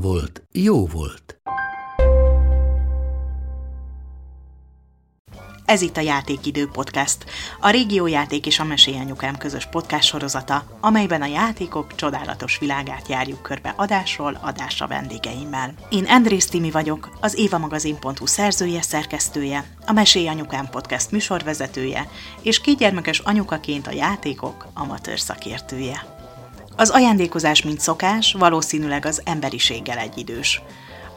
volt, jó volt. Ez itt a Játékidő Podcast, a Régiójáték és a Mesélyanyukám közös podcast sorozata, amelyben a játékok csodálatos világát járjuk körbe adásról adásra vendégeimmel. Én Andrész Timi vagyok, az évamagazin.hu szerzője, szerkesztője, a Mesélyanyukám podcast műsorvezetője, és kétgyermekes anyukaként a játékok amatőr szakértője. Az ajándékozás, mint szokás, valószínűleg az emberiséggel egyidős.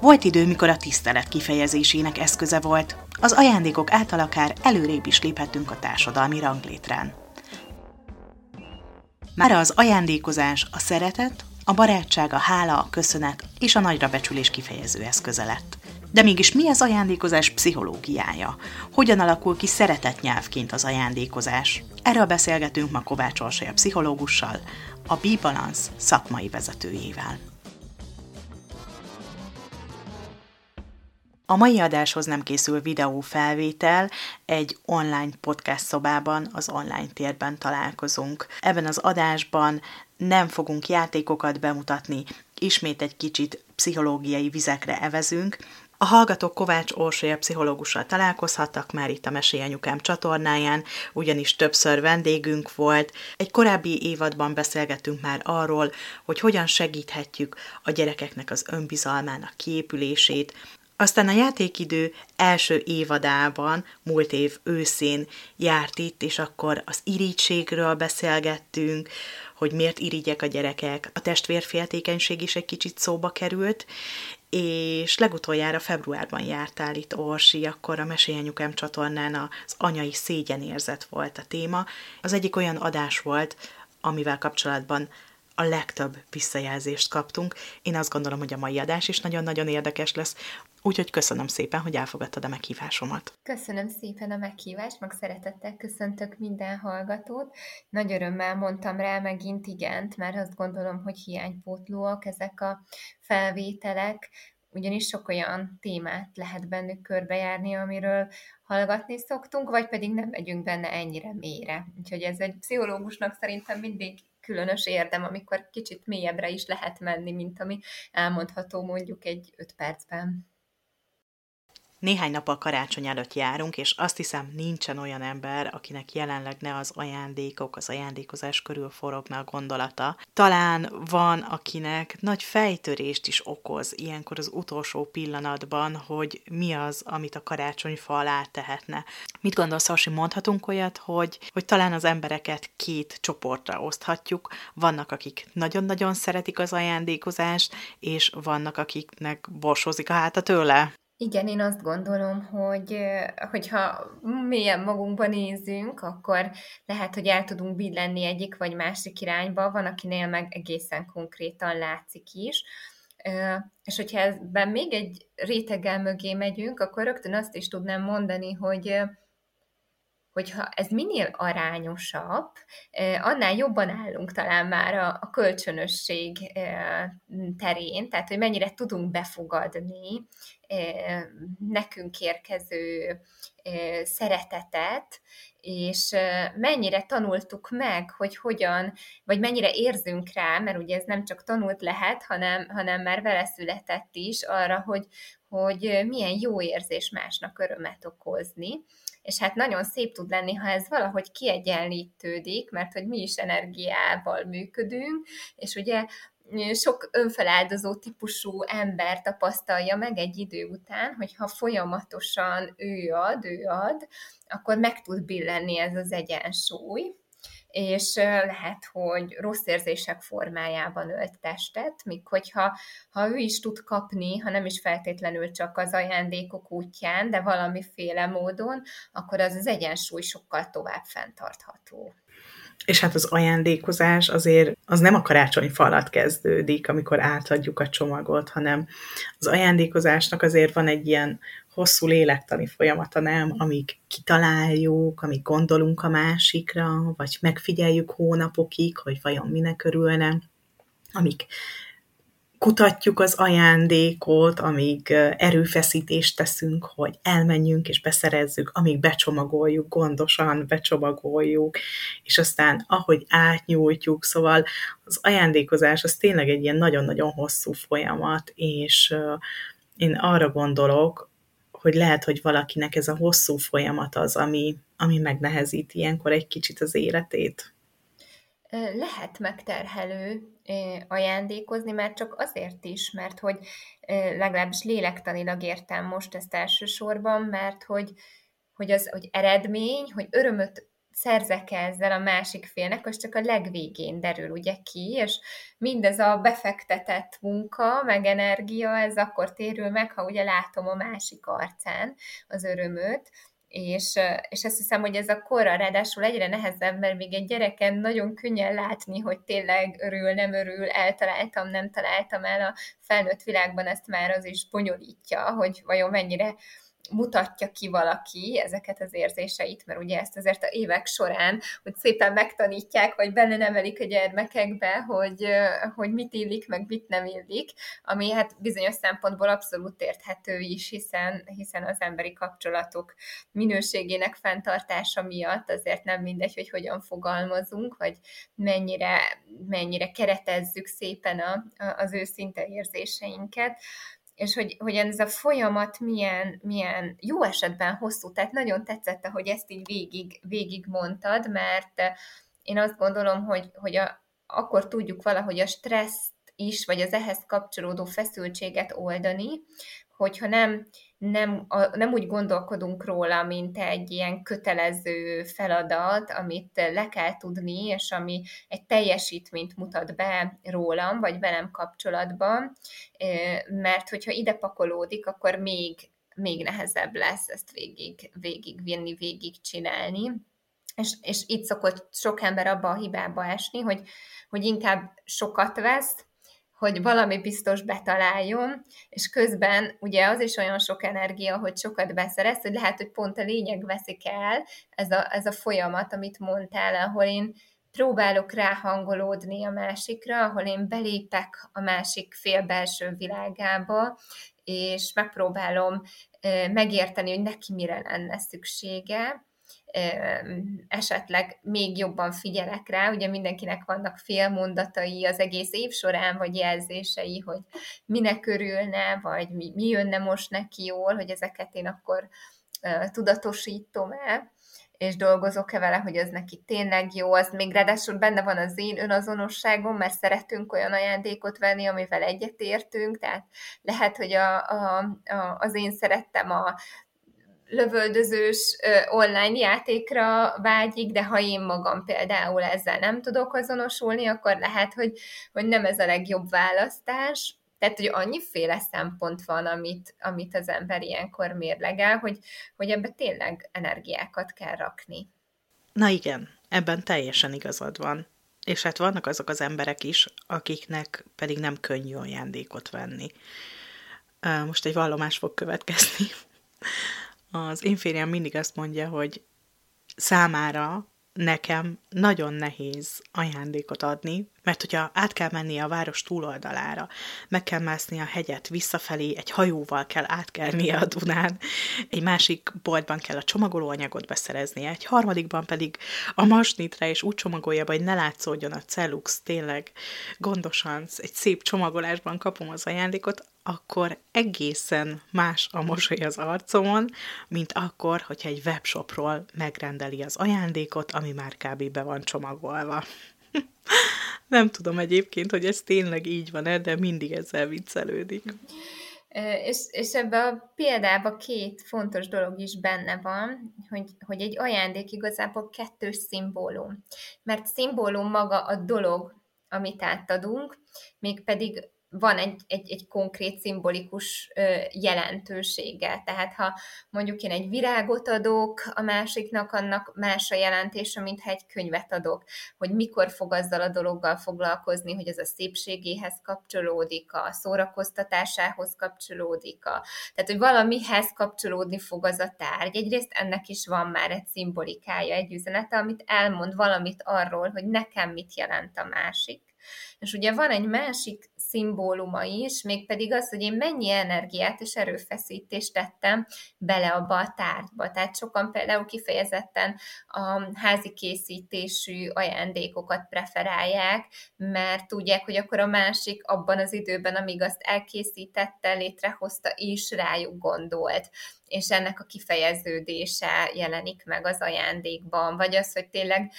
Volt idő, mikor a tisztelet kifejezésének eszköze volt, az ajándékok által akár előrébb is léphettünk a társadalmi ranglétrán. Már az ajándékozás a szeretet, a barátság, a hála, a köszönet és a nagyra becsülés kifejező eszköze lett. De mégis mi az ajándékozás pszichológiája? Hogyan alakul ki szeretetnyelvként az ajándékozás? Erről beszélgetünk ma Kovács Orsolya pszichológussal, a B-Balance szakmai vezetőjével. A mai adáshoz nem készül videófelvétel, egy online podcast szobában, az online térben találkozunk. Ebben az adásban nem fogunk játékokat bemutatni, ismét egy kicsit pszichológiai vizekre evezünk, a hallgatók Kovács Orsolya pszichológussal találkozhattak már itt a Mesélyanyukám csatornáján, ugyanis többször vendégünk volt. Egy korábbi évadban beszélgettünk már arról, hogy hogyan segíthetjük a gyerekeknek az önbizalmának kiépülését, aztán a játékidő első évadában, múlt év őszén járt itt, és akkor az irítségről beszélgettünk, hogy miért irigyek a gyerekek, a testvérféltékenység is egy kicsit szóba került, és legutoljára februárban jártál itt Orsi, akkor a Mesélyanyukám csatornán az anyai szégyenérzet volt a téma. Az egyik olyan adás volt, amivel kapcsolatban a legtöbb visszajelzést kaptunk. Én azt gondolom, hogy a mai adás is nagyon-nagyon érdekes lesz, Úgyhogy köszönöm szépen, hogy elfogadtad a meghívásomat. Köszönöm szépen a meghívást, meg szeretettel köszöntök minden hallgatót. Nagy örömmel mondtam rá megint igent, mert azt gondolom, hogy hiánypótlóak ezek a felvételek, ugyanis sok olyan témát lehet bennük körbejárni, amiről hallgatni szoktunk, vagy pedig nem megyünk benne ennyire mélyre. Úgyhogy ez egy pszichológusnak szerintem mindig különös érdem, amikor kicsit mélyebbre is lehet menni, mint ami elmondható mondjuk egy öt percben. Néhány nap a karácsony előtt járunk, és azt hiszem nincsen olyan ember, akinek jelenleg ne az ajándékok, az ajándékozás körül forogna a gondolata. Talán van, akinek nagy fejtörést is okoz ilyenkor az utolsó pillanatban, hogy mi az, amit a karácsonyfa alá tehetne. Mit gondolsz, Hasi, mondhatunk olyat, hogy, hogy talán az embereket két csoportra oszthatjuk. Vannak, akik nagyon-nagyon szeretik az ajándékozást, és vannak, akiknek borsozik a háta tőle. Igen, én azt gondolom, hogy hogyha mélyen magunkba nézünk, akkor lehet, hogy el tudunk billenni egyik vagy másik irányba, van, akinél meg egészen konkrétan látszik is. És hogyha ebben még egy réteggel mögé megyünk, akkor rögtön azt is tudnám mondani, hogy hogyha ez minél arányosabb, annál jobban állunk talán már a, a kölcsönösség terén, tehát hogy mennyire tudunk befogadni nekünk érkező szeretetet, és mennyire tanultuk meg, hogy hogyan, vagy mennyire érzünk rá, mert ugye ez nem csak tanult lehet, hanem, hanem már vele született is arra, hogy, hogy milyen jó érzés másnak örömet okozni. És hát nagyon szép tud lenni, ha ez valahogy kiegyenlítődik, mert hogy mi is energiával működünk, és ugye sok önfeláldozó típusú ember tapasztalja meg egy idő után, hogy ha folyamatosan ő ad, ő ad, akkor meg tud billenni ez az egyensúly, és lehet, hogy rossz érzések formájában ölt testet, míg hogyha ha ő is tud kapni, ha nem is feltétlenül csak az ajándékok útján, de valamiféle módon, akkor az az egyensúly sokkal tovább fenntartható. És hát az ajándékozás azért az nem a karácsonyfa alatt kezdődik, amikor átadjuk a csomagot, hanem az ajándékozásnak azért van egy ilyen hosszú lélektani folyamata, nem? Amíg kitaláljuk, amíg gondolunk a másikra, vagy megfigyeljük hónapokig, hogy vajon minek örülne, amíg kutatjuk az ajándékot, amíg erőfeszítést teszünk, hogy elmenjünk és beszerezzük, amíg becsomagoljuk, gondosan becsomagoljuk, és aztán ahogy átnyújtjuk, szóval az ajándékozás az tényleg egy ilyen nagyon-nagyon hosszú folyamat, és én arra gondolok, hogy lehet, hogy valakinek ez a hosszú folyamat az, ami, ami megnehezít ilyenkor egy kicsit az életét. Lehet megterhelő ajándékozni, már csak azért is, mert hogy legalábbis lélektanilag értem most ezt elsősorban, mert hogy, hogy az hogy eredmény, hogy örömöt szerzek ezzel a másik félnek, az csak a legvégén derül ugye ki, és mindez a befektetett munka, meg energia, ez akkor térül meg, ha ugye látom a másik arcán az örömöt, és, és azt hiszem, hogy ez a korra ráadásul egyre nehezebb, mert még egy gyereken nagyon könnyen látni, hogy tényleg örül, nem örül, eltaláltam, nem találtam el. A felnőtt világban, ezt már az is bonyolítja, hogy vajon mennyire mutatja ki valaki ezeket az érzéseit, mert ugye ezt azért a évek során, hogy szépen megtanítják, vagy benne nevelik a gyermekekbe, hogy, hogy mit illik, meg mit nem illik, ami hát bizonyos szempontból abszolút érthető is, hiszen, hiszen az emberi kapcsolatok minőségének fenntartása miatt azért nem mindegy, hogy hogyan fogalmazunk, vagy mennyire, mennyire keretezzük szépen a, az őszinte érzéseinket és hogy, hogy ez a folyamat milyen, milyen jó esetben hosszú, tehát nagyon tetszett, hogy ezt így végig, végig mondtad, mert én azt gondolom, hogy, hogy a, akkor tudjuk valahogy a stresszt is, vagy az ehhez kapcsolódó feszültséget oldani, hogyha nem, nem, a, nem úgy gondolkodunk róla, mint egy ilyen kötelező feladat, amit le kell tudni, és ami egy teljesítményt mutat be rólam, vagy velem kapcsolatban, mert hogyha ide pakolódik, akkor még, még nehezebb lesz ezt végig, végig vinni, végig csinálni. És, és itt szokott sok ember abba a hibába esni, hogy, hogy inkább sokat vesz, hogy valami biztos betaláljon, és közben ugye az is olyan sok energia, hogy sokat beszerez, hogy lehet, hogy pont a lényeg veszik el ez a, ez a folyamat, amit mondtál, ahol én próbálok ráhangolódni a másikra, ahol én belépek a másik fél belső világába, és megpróbálom megérteni, hogy neki mire lenne szüksége, esetleg még jobban figyelek rá, ugye mindenkinek vannak félmondatai az egész év során, vagy jelzései, hogy minek örülne, vagy mi, mi jönne most neki jól, hogy ezeket én akkor tudatosítom el, és dolgozok-e vele, hogy az neki tényleg jó, az még ráadásul benne van az én önazonosságom, mert szeretünk olyan ajándékot venni, amivel egyetértünk, tehát lehet, hogy a, a, a, az én szerettem a lövöldözős online játékra vágyik, de ha én magam például ezzel nem tudok azonosulni, akkor lehet, hogy, hogy nem ez a legjobb választás. Tehát, hogy annyiféle szempont van, amit, amit az ember ilyenkor mérlegel, hogy, hogy ebbe tényleg energiákat kell rakni. Na igen, ebben teljesen igazad van. És hát vannak azok az emberek is, akiknek pedig nem könnyű ajándékot venni. Most egy vallomás fog következni. Az én férjem mindig azt mondja, hogy számára nekem nagyon nehéz ajándékot adni, mert hogyha át kell menni a város túloldalára, meg kell mászni a hegyet, visszafelé egy hajóval kell átkelnie a Dunán, egy másik boltban kell a csomagolóanyagot beszereznie, egy harmadikban pedig a masnitre, és úgy csomagolja hogy ne látszódjon a cellux, tényleg gondosan, egy szép csomagolásban kapom az ajándékot, akkor egészen más a mosoly az arcomon, mint akkor, hogyha egy webshopról megrendeli az ajándékot, ami már kb. be van csomagolva. Nem tudom egyébként, hogy ez tényleg így van-e, de mindig ezzel viccelődik. És, és ebbe a példába két fontos dolog is benne van, hogy, hogy egy ajándék igazából kettős szimbólum. Mert szimbólum maga a dolog, amit átadunk, mégpedig van egy, egy, egy konkrét szimbolikus jelentősége. Tehát ha mondjuk én egy virágot adok a másiknak, annak más a jelentése, mint ha egy könyvet adok, hogy mikor fog azzal a dologgal foglalkozni, hogy ez a szépségéhez kapcsolódik, a szórakoztatásához kapcsolódik, a, tehát hogy valamihez kapcsolódni fog az a tárgy. Egyrészt ennek is van már egy szimbolikája, egy üzenete, amit elmond valamit arról, hogy nekem mit jelent a másik. És ugye van egy másik szimbóluma is, mégpedig az, hogy én mennyi energiát és erőfeszítést tettem bele abba a tárgyba. Tehát sokan például kifejezetten a házi készítésű ajándékokat preferálják, mert tudják, hogy akkor a másik abban az időben, amíg azt elkészítette, létrehozta, is rájuk gondolt és ennek a kifejeződése jelenik meg az ajándékban, vagy az, hogy tényleg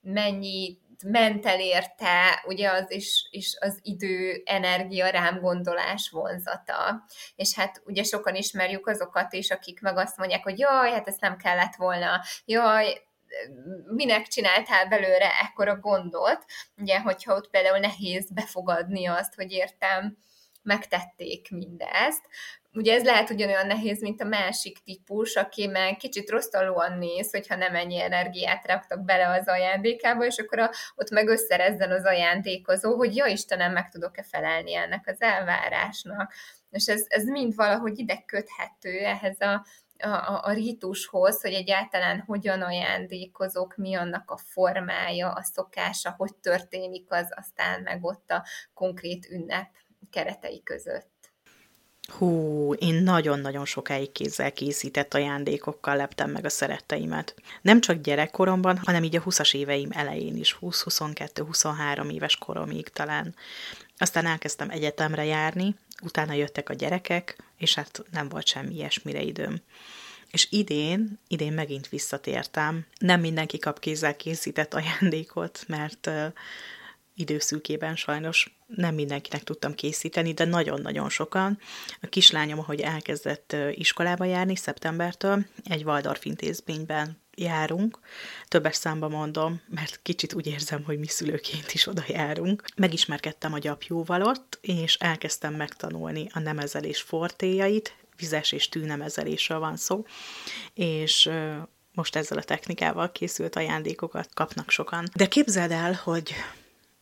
mennyi ment el érte, ugye az is, is az idő, energia, rám gondolás vonzata. És hát ugye sokan ismerjük azokat is, akik meg azt mondják, hogy jaj, hát ezt nem kellett volna, jaj, minek csináltál belőle ekkora gondot, ugye, hogyha ott például nehéz befogadni azt, hogy értem, megtették mindezt, Ugye ez lehet ugyanolyan nehéz, mint a másik típus, aki meg kicsit rosszalóan néz, hogyha nem ennyi energiát raktak bele az ajándékába, és akkor a, ott meg összerezzen az ajándékozó, hogy ja Istenem, meg tudok-e felelni ennek az elvárásnak. És ez, ez mind valahogy ide köthető ehhez a, a, a rítushoz, hogy egyáltalán hogyan ajándékozok, mi annak a formája, a szokása, hogy történik az aztán meg ott a konkrét ünnep keretei között. Hú, én nagyon-nagyon sokáig kézzel készített ajándékokkal leptem meg a szeretteimet. Nem csak gyerekkoromban, hanem így a 20-as éveim elején is, 20-22-23 éves koromig talán. Aztán elkezdtem egyetemre járni, utána jöttek a gyerekek, és hát nem volt semmi ilyesmire időm. És idén, idén megint visszatértem. Nem mindenki kap kézzel készített ajándékot, mert időszűkében sajnos nem mindenkinek tudtam készíteni, de nagyon-nagyon sokan. A kislányom, ahogy elkezdett iskolába járni szeptembertől, egy Waldorf intézményben járunk, többes számba mondom, mert kicsit úgy érzem, hogy mi szülőként is oda járunk. Megismerkedtem a gyapjóval ott, és elkezdtem megtanulni a nemezelés fortéjait, vizes és tűnemezelésről van szó, és most ezzel a technikával készült ajándékokat kapnak sokan. De képzeld el, hogy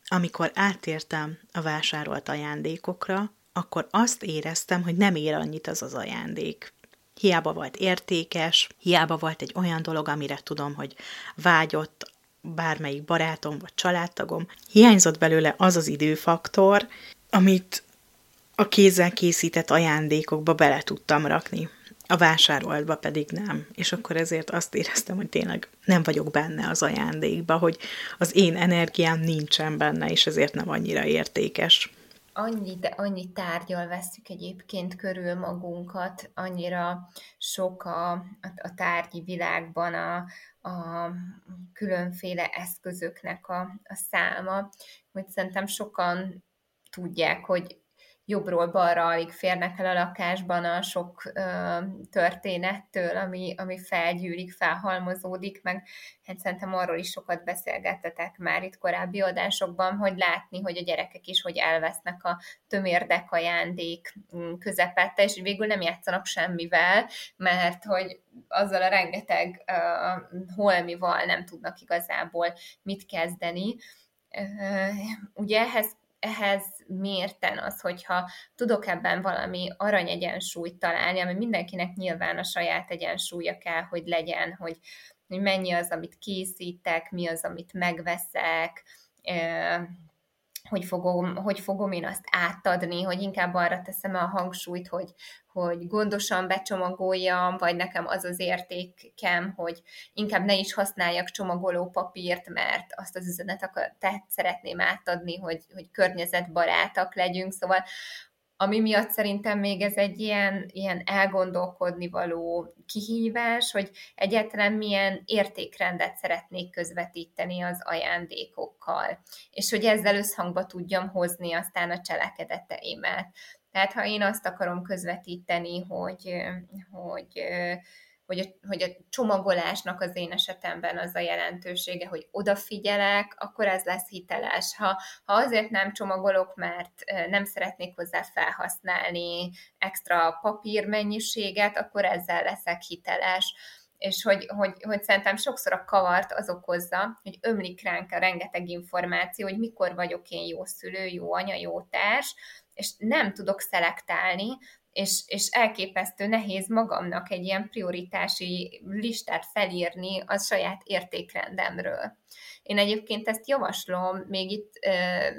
amikor átértem a vásárolt ajándékokra, akkor azt éreztem, hogy nem ér annyit az az ajándék. Hiába volt értékes, hiába volt egy olyan dolog, amire tudom, hogy vágyott bármelyik barátom vagy családtagom. Hiányzott belőle az az időfaktor, amit a kézzel készített ajándékokba bele tudtam rakni a vásároltba pedig nem. És akkor ezért azt éreztem, hogy tényleg nem vagyok benne az ajándékba, hogy az én energiám nincsen benne, és ezért nem annyira értékes. Annyi, de annyi tárgyal veszük egyébként körül magunkat, annyira sok a, a, tárgyi világban a, a különféle eszközöknek a, a száma, hogy szerintem sokan tudják, hogy jobbról balra alig férnek el a lakásban a sok ö, történettől, ami, ami felgyűlik, felhalmozódik, meg hát szerintem arról is sokat beszélgettetek már itt korábbi adásokban, hogy látni, hogy a gyerekek is hogy elvesznek a tömérdek ajándék mm, közepette, és végül nem játszanak semmivel, mert hogy azzal a rengeteg uh, holmival nem tudnak igazából mit kezdeni. Uh, ugye ehhez ehhez mérten az, hogyha tudok ebben valami aranyegyensúlyt találni, ami mindenkinek nyilván a saját egyensúlya kell, hogy legyen, hogy, hogy mennyi az, amit készítek, mi az, amit megveszek, hogy fogom, hogy fogom én azt átadni, hogy inkább arra teszem a hangsúlyt, hogy, hogy gondosan becsomagoljam, vagy nekem az az értékem, hogy inkább ne is használjak csomagoló papírt, mert azt az üzenetet szeretném átadni, hogy, hogy környezetbarátak legyünk. Szóval ami miatt szerintem még ez egy ilyen, ilyen elgondolkodni való kihívás, hogy egyáltalán milyen értékrendet szeretnék közvetíteni az ajándékokkal, és hogy ezzel összhangba tudjam hozni aztán a cselekedeteimet. Tehát ha én azt akarom közvetíteni, hogy, hogy hogy a, hogy a csomagolásnak az én esetemben az a jelentősége, hogy odafigyelek, akkor ez lesz hiteles. Ha, ha azért nem csomagolok, mert nem szeretnék hozzá felhasználni extra papírmennyiséget, akkor ezzel leszek hiteles és hogy, hogy, hogy szerintem sokszor a kavart az okozza, hogy ömlik ránk a rengeteg információ, hogy mikor vagyok én jó szülő, jó anya, jó társ, és nem tudok szelektálni, és, és elképesztő nehéz magamnak egy ilyen prioritási listát felírni a saját értékrendemről. Én egyébként ezt javaslom még itt ö,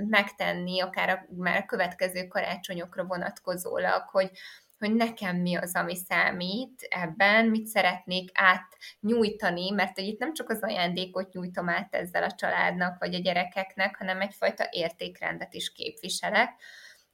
megtenni, akár a, már a következő karácsonyokra vonatkozólag, hogy, hogy nekem mi az, ami számít ebben, mit szeretnék átnyújtani, mert hogy itt nem csak az ajándékot nyújtom át ezzel a családnak, vagy a gyerekeknek, hanem egyfajta értékrendet is képviselek,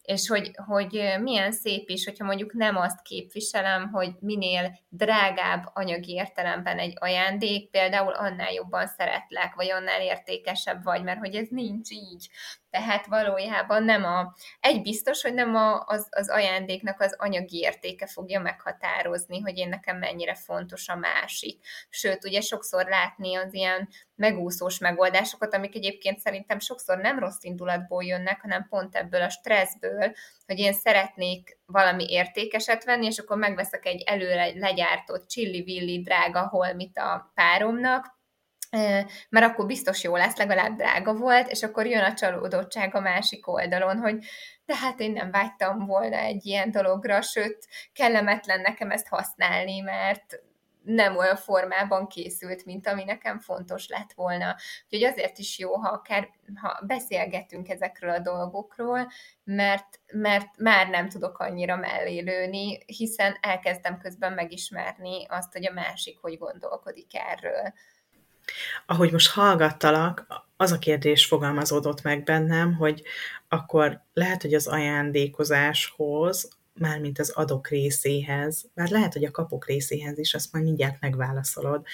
és hogy, hogy milyen szép is, hogyha mondjuk nem azt képviselem, hogy minél drágább anyagi értelemben egy ajándék, például annál jobban szeretlek, vagy annál értékesebb vagy, mert hogy ez nincs így. Tehát valójában nem a, egy biztos, hogy nem a, az, az ajándéknak az anyagi értéke fogja meghatározni, hogy én nekem mennyire fontos a másik. Sőt, ugye sokszor látni az ilyen megúszós megoldásokat, amik egyébként szerintem sokszor nem rossz indulatból jönnek, hanem pont ebből a stresszből, hogy én szeretnék valami értékeset venni, és akkor megveszek egy előre legyártott csilli-villi drága holmit a páromnak, mert akkor biztos jó lesz, legalább drága volt, és akkor jön a csalódottság a másik oldalon, hogy de hát én nem vágytam volna egy ilyen dologra, sőt, kellemetlen nekem ezt használni, mert nem olyan formában készült, mint ami nekem fontos lett volna. Úgyhogy azért is jó, ha akár ha beszélgetünk ezekről a dolgokról, mert, mert már nem tudok annyira mellélőni, hiszen elkezdem közben megismerni azt, hogy a másik hogy gondolkodik erről. Ahogy most hallgattalak, az a kérdés fogalmazódott meg bennem, hogy akkor lehet, hogy az ajándékozáshoz, mármint az adok részéhez, bár lehet, hogy a kapok részéhez is, azt majd mindjárt megválaszolod,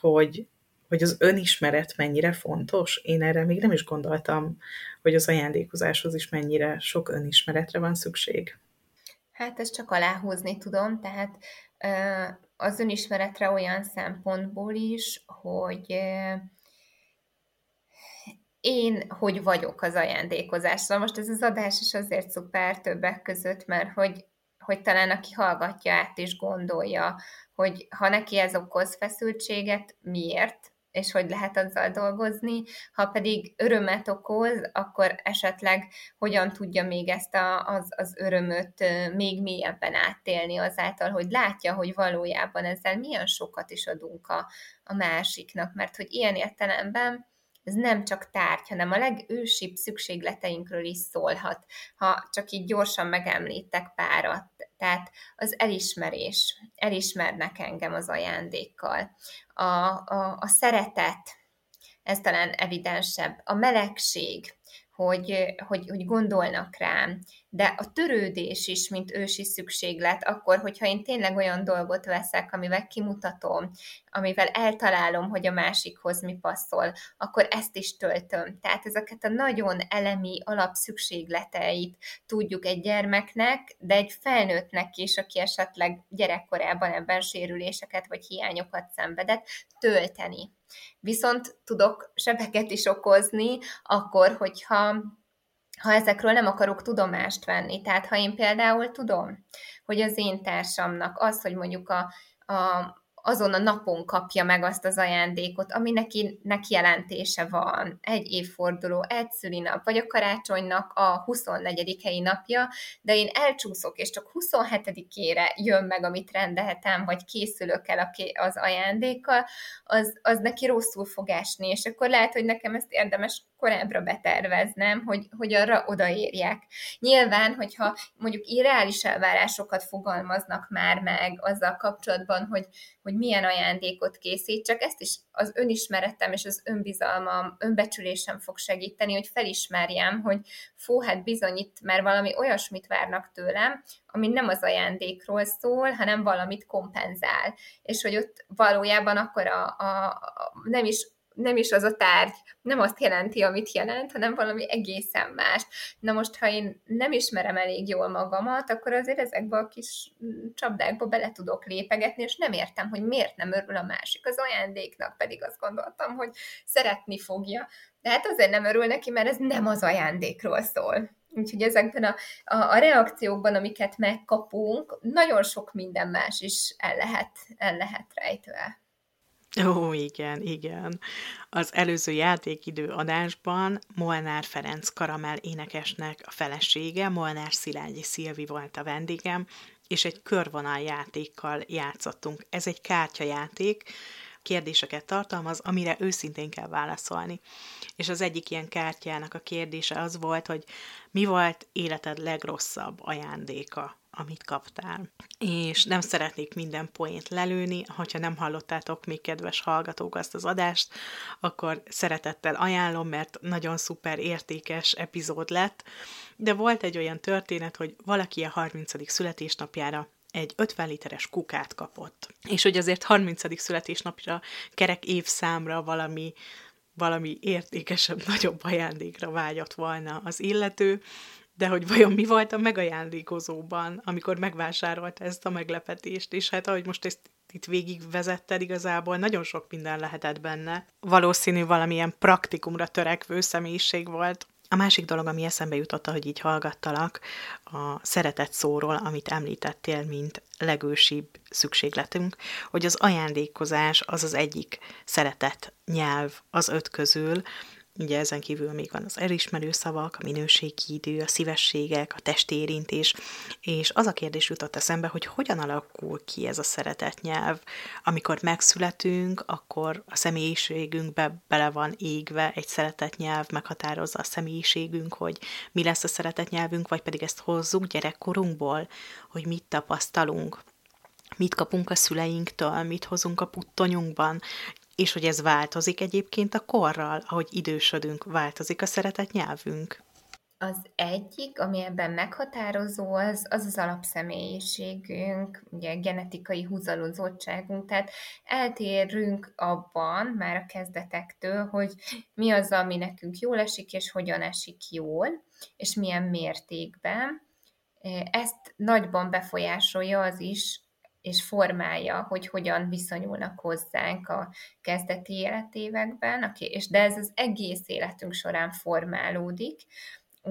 hogy, hogy az önismeret mennyire fontos. Én erre még nem is gondoltam, hogy az ajándékozáshoz is mennyire sok önismeretre van szükség. Hát ezt csak aláhúzni tudom, tehát az önismeretre olyan szempontból is, hogy én hogy vagyok az ajándékozásra. Most ez az adás is azért szuper többek között, mert hogy, hogy talán aki hallgatja át és gondolja, hogy ha neki ez okoz feszültséget, miért, és hogy lehet azzal dolgozni, ha pedig örömet okoz, akkor esetleg hogyan tudja még ezt a, az, az örömöt még mélyebben áttélni azáltal, hogy látja, hogy valójában ezzel milyen sokat is adunk a, a másiknak, mert hogy ilyen értelemben ez nem csak tárgy, hanem a legősibb szükségleteinkről is szólhat. Ha csak így gyorsan megemlítek párat, tehát az elismerés, elismernek engem az ajándékkal, a, a, a szeretet, ez talán evidensebb, a melegség, hogy, hogy, hogy gondolnak rám, de a törődés is, mint ősi szükséglet, akkor, hogyha én tényleg olyan dolgot veszek, amivel kimutatom, amivel eltalálom, hogy a másikhoz mi passzol, akkor ezt is töltöm. Tehát ezeket a nagyon elemi alapszükségleteit tudjuk egy gyermeknek, de egy felnőttnek is, aki esetleg gyerekkorában ebben sérüléseket vagy hiányokat szenvedett, tölteni. Viszont tudok sebeket is okozni, akkor, hogyha ha ezekről nem akarok tudomást venni. Tehát ha én például tudom, hogy az én társamnak az, hogy mondjuk a, a, azon a napon kapja meg azt az ajándékot, ami neki, neki jelentése van, egy évforduló, egy szülinap, vagy a karácsonynak a 24. helyi napja, de én elcsúszok, és csak 27-ére jön meg, amit rendelhetem, vagy készülök el az ajándékkal, az, az neki rosszul fog esni, és akkor lehet, hogy nekem ezt érdemes korábbra beterveznem, hogy, hogy arra odaérjek. Nyilván, hogyha mondjuk irreális elvárásokat fogalmaznak már meg azzal kapcsolatban, hogy, hogy milyen ajándékot készítsek, ezt is az önismeretem és az önbizalmam, önbecsülésem fog segíteni, hogy felismerjem, hogy fú, hát bizony itt már valami olyasmit várnak tőlem, ami nem az ajándékról szól, hanem valamit kompenzál. És hogy ott valójában akkor a, a, a nem is nem is az a tárgy, nem azt jelenti, amit jelent, hanem valami egészen más. Na most, ha én nem ismerem elég jól magamat, akkor azért ezekbe a kis csapdákba bele tudok lépegetni, és nem értem, hogy miért nem örül a másik az ajándéknak, pedig azt gondoltam, hogy szeretni fogja. De hát azért nem örül neki, mert ez nem az ajándékról szól. Úgyhogy ezekben a, a, a reakciókban, amiket megkapunk, nagyon sok minden más is el lehet, el lehet rejtve. Ó, igen, igen. Az előző játékidő adásban Molnár Ferenc Karamell énekesnek a felesége, Molnár Szilágyi Szilvi volt a vendégem, és egy körvonal játékkal játszottunk. Ez egy kártyajáték, kérdéseket tartalmaz, amire őszintén kell válaszolni. És az egyik ilyen kártyának a kérdése az volt, hogy mi volt életed legrosszabb ajándéka? Amit kaptál. És nem szeretnék minden poént lelőni, hogyha nem hallottátok még, kedves hallgatók, azt az adást, akkor szeretettel ajánlom, mert nagyon szuper értékes epizód lett, de volt egy olyan történet, hogy valaki a 30. születésnapjára egy 50 literes kukát kapott. És hogy azért 30. születésnapra, kerek évszámra valami valami értékesebb, nagyobb ajándékra vágyott volna az illető, de hogy vajon mi volt a megajándékozóban, amikor megvásárolta ezt a meglepetést, és hát ahogy most ezt itt végigvezetted, igazából nagyon sok minden lehetett benne. Valószínű valamilyen praktikumra törekvő személyiség volt. A másik dolog, ami eszembe jutott, hogy így hallgattalak, a szeretet szóról, amit említettél, mint legősibb szükségletünk, hogy az ajándékozás az az egyik szeretet nyelv az öt közül, Ugye ezen kívül még van az elismerő szavak, a minőségi idő, a szívességek, a testérintés, és az a kérdés jutott eszembe, hogy hogyan alakul ki ez a szeretetnyelv. Amikor megszületünk, akkor a személyiségünkbe bele van égve egy szeretetnyelv, meghatározza a személyiségünk, hogy mi lesz a szeretetnyelvünk, vagy pedig ezt hozzuk gyerekkorunkból, hogy mit tapasztalunk, mit kapunk a szüleinktől, mit hozunk a puttonyunkban, és hogy ez változik egyébként a korral, ahogy idősödünk, változik a szeretet nyelvünk. Az egyik, ami ebben meghatározó, az az, az alapszemélyiségünk, ugye genetikai húzalozottságunk, tehát eltérünk abban már a kezdetektől, hogy mi az, ami nekünk jól esik, és hogyan esik jól, és milyen mértékben. Ezt nagyban befolyásolja az is, és formálja, hogy hogyan viszonyulnak hozzánk a kezdeti életévekben, és de ez az egész életünk során formálódik,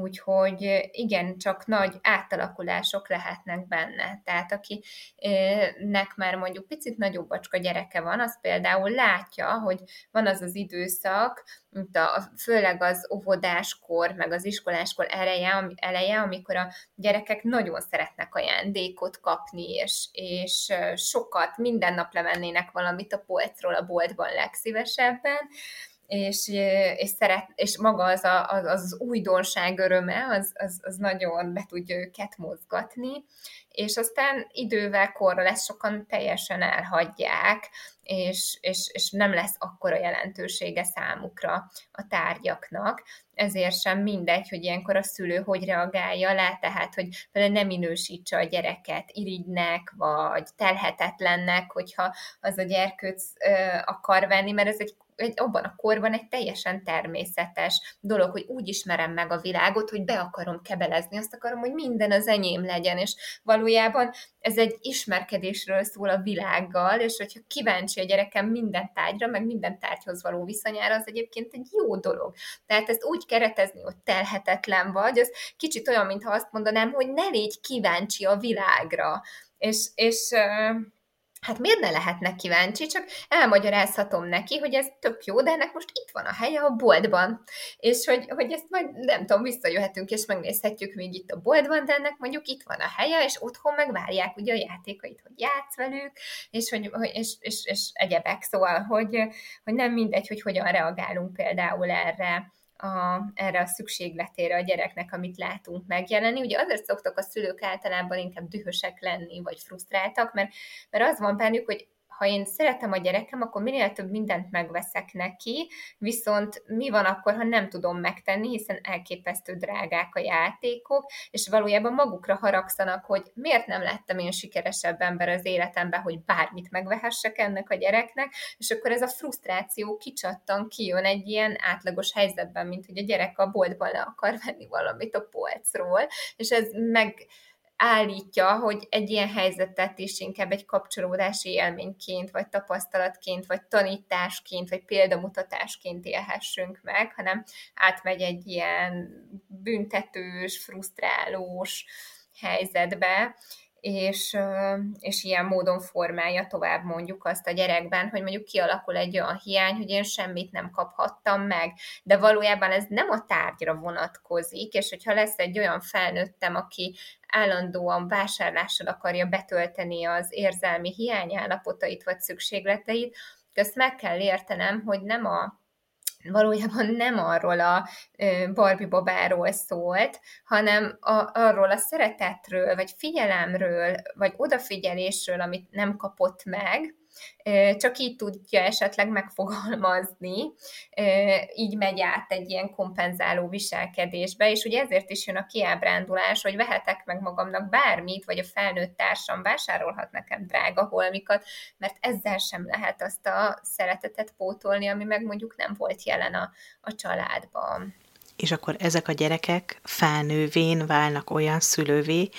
Úgyhogy igen, csak nagy átalakulások lehetnek benne. Tehát akinek már mondjuk picit nagyobb bacska gyereke van, az például látja, hogy van az az időszak, mint a, főleg az óvodáskor, meg az iskoláskor eleje, eleje, amikor a gyerekek nagyon szeretnek ajándékot kapni, és, és sokat, minden nap levennének valamit a polcról a boltban legszívesebben, és, és, szeret, és maga az, a, az, az újdonság öröme, az, az, az nagyon be tudja őket mozgatni, és aztán idővel korra lesz sokan teljesen elhagyják, és, és, és nem lesz akkora jelentősége számukra a tárgyaknak, ezért sem mindegy, hogy ilyenkor a szülő hogy reagálja le, tehát, hogy például nem minősítse a gyereket irigynek, vagy telhetetlennek, hogyha az a gyerkőc akar venni, mert ez egy egy, abban a korban egy teljesen természetes dolog, hogy úgy ismerem meg a világot, hogy be akarom kebelezni, azt akarom, hogy minden az enyém legyen, és valójában ez egy ismerkedésről szól a világgal, és hogyha kíváncsi a gyerekem minden tárgyra, meg minden tárgyhoz való viszonyára, az egyébként egy jó dolog. Tehát ezt úgy keretezni, hogy telhetetlen vagy, az kicsit olyan, mintha azt mondanám, hogy ne légy kíváncsi a világra. És, és hát miért ne lehetne kíváncsi, csak elmagyarázhatom neki, hogy ez tök jó, de ennek most itt van a helye a boltban, és hogy, hogy ezt majd nem tudom, visszajöhetünk és megnézhetjük még itt a boltban, de ennek mondjuk itt van a helye, és otthon megvárják ugye a játékait, hogy játsz velük, és, hogy, és, és, és egyebek, szóval, hogy, hogy nem mindegy, hogy hogyan reagálunk például erre, a, erre a szükségletére a gyereknek, amit látunk megjelenni. Ugye azért szoktak a szülők általában inkább dühösek lenni, vagy frusztráltak, mert, mert az van bennük, hogy ha én szeretem a gyerekem, akkor minél több mindent megveszek neki, viszont mi van akkor, ha nem tudom megtenni, hiszen elképesztő drágák a játékok, és valójában magukra haragszanak, hogy miért nem lettem én sikeresebb ember az életemben, hogy bármit megvehessek ennek a gyereknek, és akkor ez a frusztráció kicsattan, kijön egy ilyen átlagos helyzetben, mint hogy a gyerek a boltban le akar venni valamit a polcról, és ez meg állítja, hogy egy ilyen helyzetet is inkább egy kapcsolódási élményként, vagy tapasztalatként, vagy tanításként, vagy példamutatásként élhessünk meg, hanem átmegy egy ilyen büntetős, frusztrálós helyzetbe, és, és ilyen módon formálja tovább mondjuk azt a gyerekben, hogy mondjuk kialakul egy olyan hiány, hogy én semmit nem kaphattam meg, de valójában ez nem a tárgyra vonatkozik, és hogyha lesz egy olyan felnőttem, aki állandóan vásárlással akarja betölteni az érzelmi hiányállapotait vagy szükségleteit, azt meg kell értenem, hogy nem a valójában nem arról a Barbie babáról szólt, hanem a, arról a szeretetről, vagy figyelemről, vagy odafigyelésről, amit nem kapott meg, csak így tudja esetleg megfogalmazni, így megy át egy ilyen kompenzáló viselkedésbe, és ugye ezért is jön a kiábrándulás, hogy vehetek meg magamnak bármit, vagy a felnőtt társam vásárolhat nekem drága holmikat, mert ezzel sem lehet azt a szeretetet pótolni, ami meg mondjuk nem volt jelen a, a családban. És akkor ezek a gyerekek felnővén válnak olyan szülővé,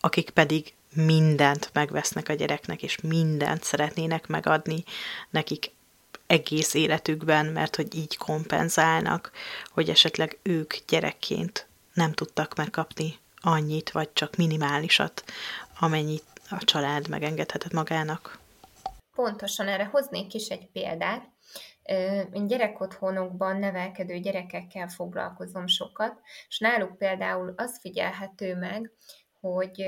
akik pedig mindent megvesznek a gyereknek, és mindent szeretnének megadni nekik egész életükben, mert hogy így kompenzálnak, hogy esetleg ők gyerekként nem tudtak megkapni annyit, vagy csak minimálisat, amennyit a család megengedhetett magának. Pontosan erre hoznék is egy példát. Én gyerekotthonokban nevelkedő gyerekekkel foglalkozom sokat, és náluk például az figyelhető meg, hogy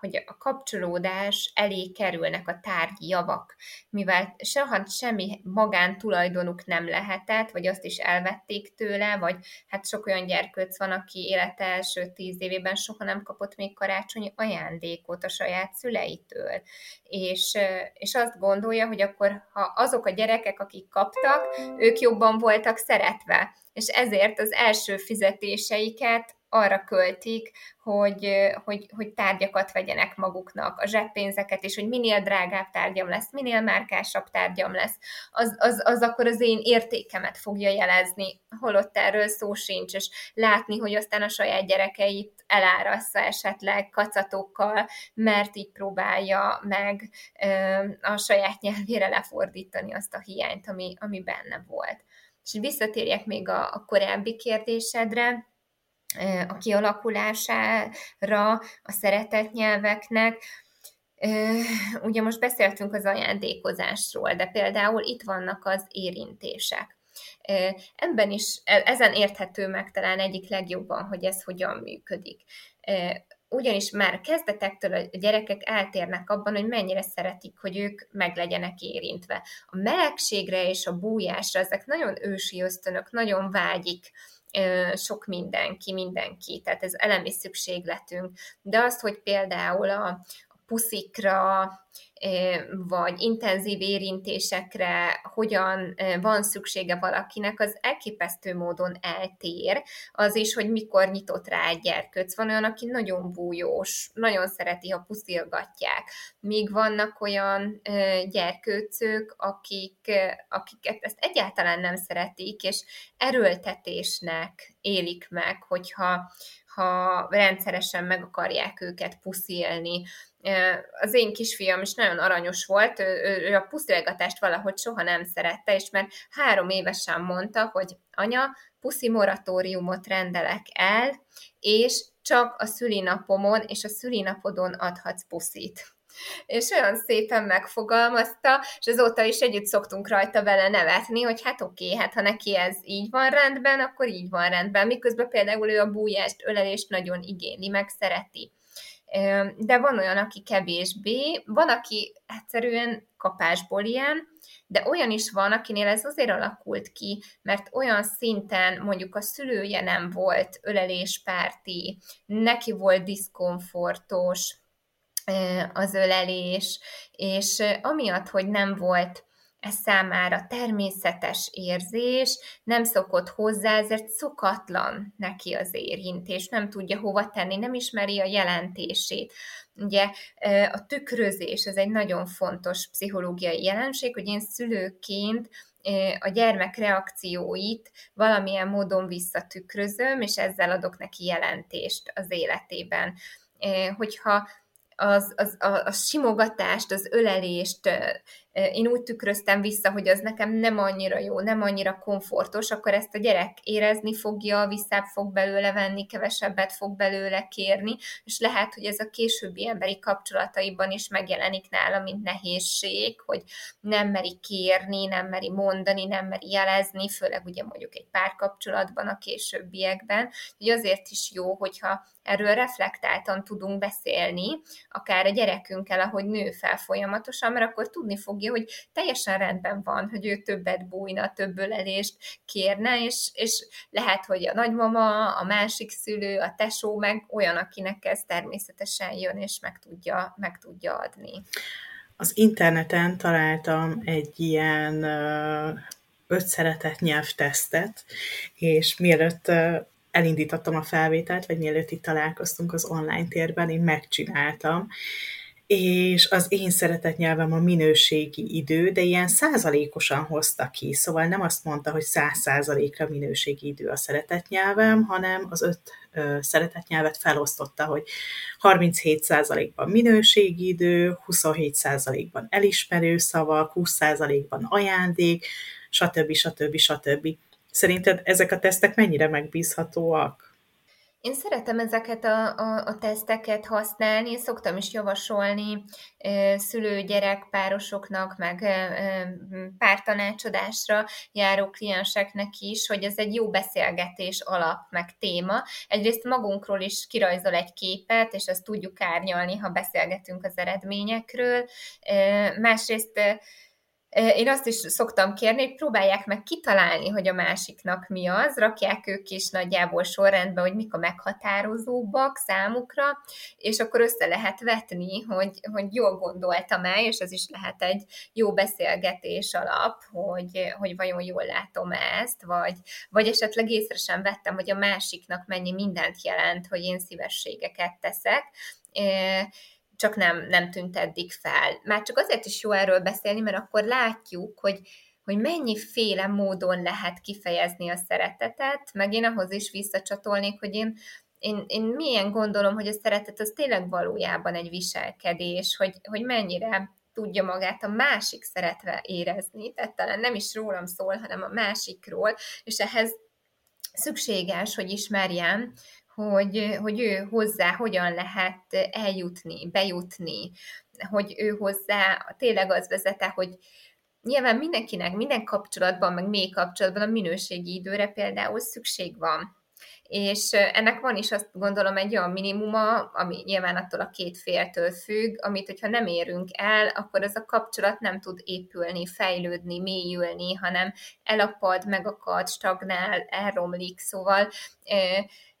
hogy a kapcsolódás elé kerülnek a tárgyi javak, mivel soha semmi magántulajdonuk nem lehetett, vagy azt is elvették tőle, vagy hát sok olyan gyerkőc van, aki élete első tíz évében soha nem kapott még karácsonyi ajándékot a saját szüleitől. És, és azt gondolja, hogy akkor ha azok a gyerekek, akik kaptak, ők jobban voltak szeretve, és ezért az első fizetéseiket arra költik, hogy, hogy, hogy tárgyakat vegyenek maguknak, a zseppénzeket, és hogy minél drágább tárgyam lesz, minél márkásabb tárgyam lesz, az, az, az akkor az én értékemet fogja jelezni, holott erről szó sincs, és látni, hogy aztán a saját gyerekeit elárassza esetleg kacatokkal, mert így próbálja meg a saját nyelvére lefordítani azt a hiányt, ami, ami benne volt. És visszatérjek még a, a korábbi kérdésedre, a kialakulására a szeretett nyelveknek. Ugye most beszéltünk az ajándékozásról, de például itt vannak az érintések. Ebben is, e, ezen érthető meg talán egyik legjobban, hogy ez hogyan működik. Ugyanis már kezdetektől a gyerekek eltérnek abban, hogy mennyire szeretik, hogy ők meg legyenek érintve. A melegségre és a bújásra ezek nagyon ősi ösztönök, nagyon vágyik sok mindenki, mindenki, tehát ez elemi szükségletünk. De az, hogy például a puszikra, vagy intenzív érintésekre hogyan van szüksége valakinek, az elképesztő módon eltér. Az is, hogy mikor nyitott rá egy gyerkőc. Van olyan, aki nagyon bújós, nagyon szereti, ha puszilgatják. Míg vannak olyan gyerkőcök, akik, akiket ezt egyáltalán nem szeretik, és erőltetésnek élik meg, hogyha ha rendszeresen meg akarják őket puszilni, az én kisfiam is nagyon aranyos volt, ő, ő, a puszilgatást valahogy soha nem szerette, és már három évesen mondta, hogy anya, puszi moratóriumot rendelek el, és csak a szülinapomon és a szülinapodon adhatsz puszit. És olyan szépen megfogalmazta, és azóta is együtt szoktunk rajta vele nevetni, hogy hát oké, okay, hát ha neki ez így van rendben, akkor így van rendben, miközben például ő a bújást, ölelést nagyon igényli, meg szereti. De van olyan, aki kevésbé, van, aki egyszerűen kapásból ilyen, de olyan is van, akinél ez azért alakult ki, mert olyan szinten mondjuk a szülője nem volt öleléspárti, neki volt diszkomfortos, az ölelés, és amiatt, hogy nem volt ez számára természetes érzés, nem szokott hozzá, ezért szokatlan neki az érintés, nem tudja hova tenni, nem ismeri a jelentését. Ugye a tükrözés, ez egy nagyon fontos pszichológiai jelenség, hogy én szülőként a gyermek reakcióit valamilyen módon visszatükrözöm, és ezzel adok neki jelentést az életében. Hogyha az, az, a, a simogatást, az ölelést én úgy tükröztem vissza, hogy az nekem nem annyira jó, nem annyira komfortos, akkor ezt a gyerek érezni fogja, visszább fog belőle venni, kevesebbet fog belőle kérni, és lehet, hogy ez a későbbi emberi kapcsolataiban is megjelenik nála, mint nehézség, hogy nem meri kérni, nem meri mondani, nem meri jelezni, főleg ugye mondjuk egy párkapcsolatban a későbbiekben, hogy azért is jó, hogyha erről reflektáltan tudunk beszélni, akár a gyerekünkkel, ahogy nő fel folyamatosan, mert akkor tudni fogja, hogy teljesen rendben van, hogy ő többet bújna, több ölelést kérne, és, és lehet, hogy a nagymama, a másik szülő, a tesó meg olyan, akinek ez természetesen jön, és meg tudja, meg tudja adni. Az interneten találtam egy ilyen öt szeretett nyelvtesztet, és mielőtt elindítottam a felvételt, vagy mielőtt itt találkoztunk az online térben, én megcsináltam, és az én szeretett nyelvem a minőségi idő, de ilyen százalékosan hozta ki, szóval nem azt mondta, hogy száz százalékra minőségi idő a szeretett nyelvem, hanem az öt ö, szeretett nyelvet felosztotta, hogy 37 százalékban minőségi idő, 27 százalékban elismerő szavak, 20 százalékban ajándék, stb. stb. stb. Szerinted ezek a tesztek mennyire megbízhatóak? Én szeretem ezeket a, a, a teszteket használni, és szoktam is javasolni szülő-gyerek párosoknak, meg pártanácsadásra járó klienseknek is, hogy ez egy jó beszélgetés alap, meg téma. Egyrészt magunkról is kirajzol egy képet, és ezt tudjuk árnyalni, ha beszélgetünk az eredményekről. Másrészt én azt is szoktam kérni, hogy próbálják meg kitalálni, hogy a másiknak mi az, rakják ők is nagyjából sorrendbe, hogy mik a meghatározóbbak számukra, és akkor össze lehet vetni, hogy, hogy jól gondoltam el, és ez is lehet egy jó beszélgetés alap, hogy, hogy vajon jól látom ezt, vagy, vagy esetleg észre sem vettem, hogy a másiknak mennyi mindent jelent, hogy én szívességeket teszek, csak nem, nem tűnt eddig fel. Már csak azért is jó erről beszélni, mert akkor látjuk, hogy, hogy mennyiféle módon lehet kifejezni a szeretetet, meg én ahhoz is visszacsatolnék, hogy én, én, én milyen gondolom, hogy a szeretet az tényleg valójában egy viselkedés, hogy, hogy mennyire tudja magát a másik szeretve érezni, tehát talán nem is rólam szól, hanem a másikról, és ehhez szükséges, hogy ismerjem hogy, hogy ő hozzá hogyan lehet eljutni, bejutni, hogy ő hozzá tényleg az vezete, hogy nyilván mindenkinek, minden kapcsolatban, meg mély kapcsolatban a minőségi időre például szükség van. És ennek van is azt gondolom egy olyan minimuma, ami nyilván attól a két féltől függ, amit hogyha nem érünk el, akkor az a kapcsolat nem tud épülni, fejlődni, mélyülni, hanem elapad, megakad, stagnál, elromlik, szóval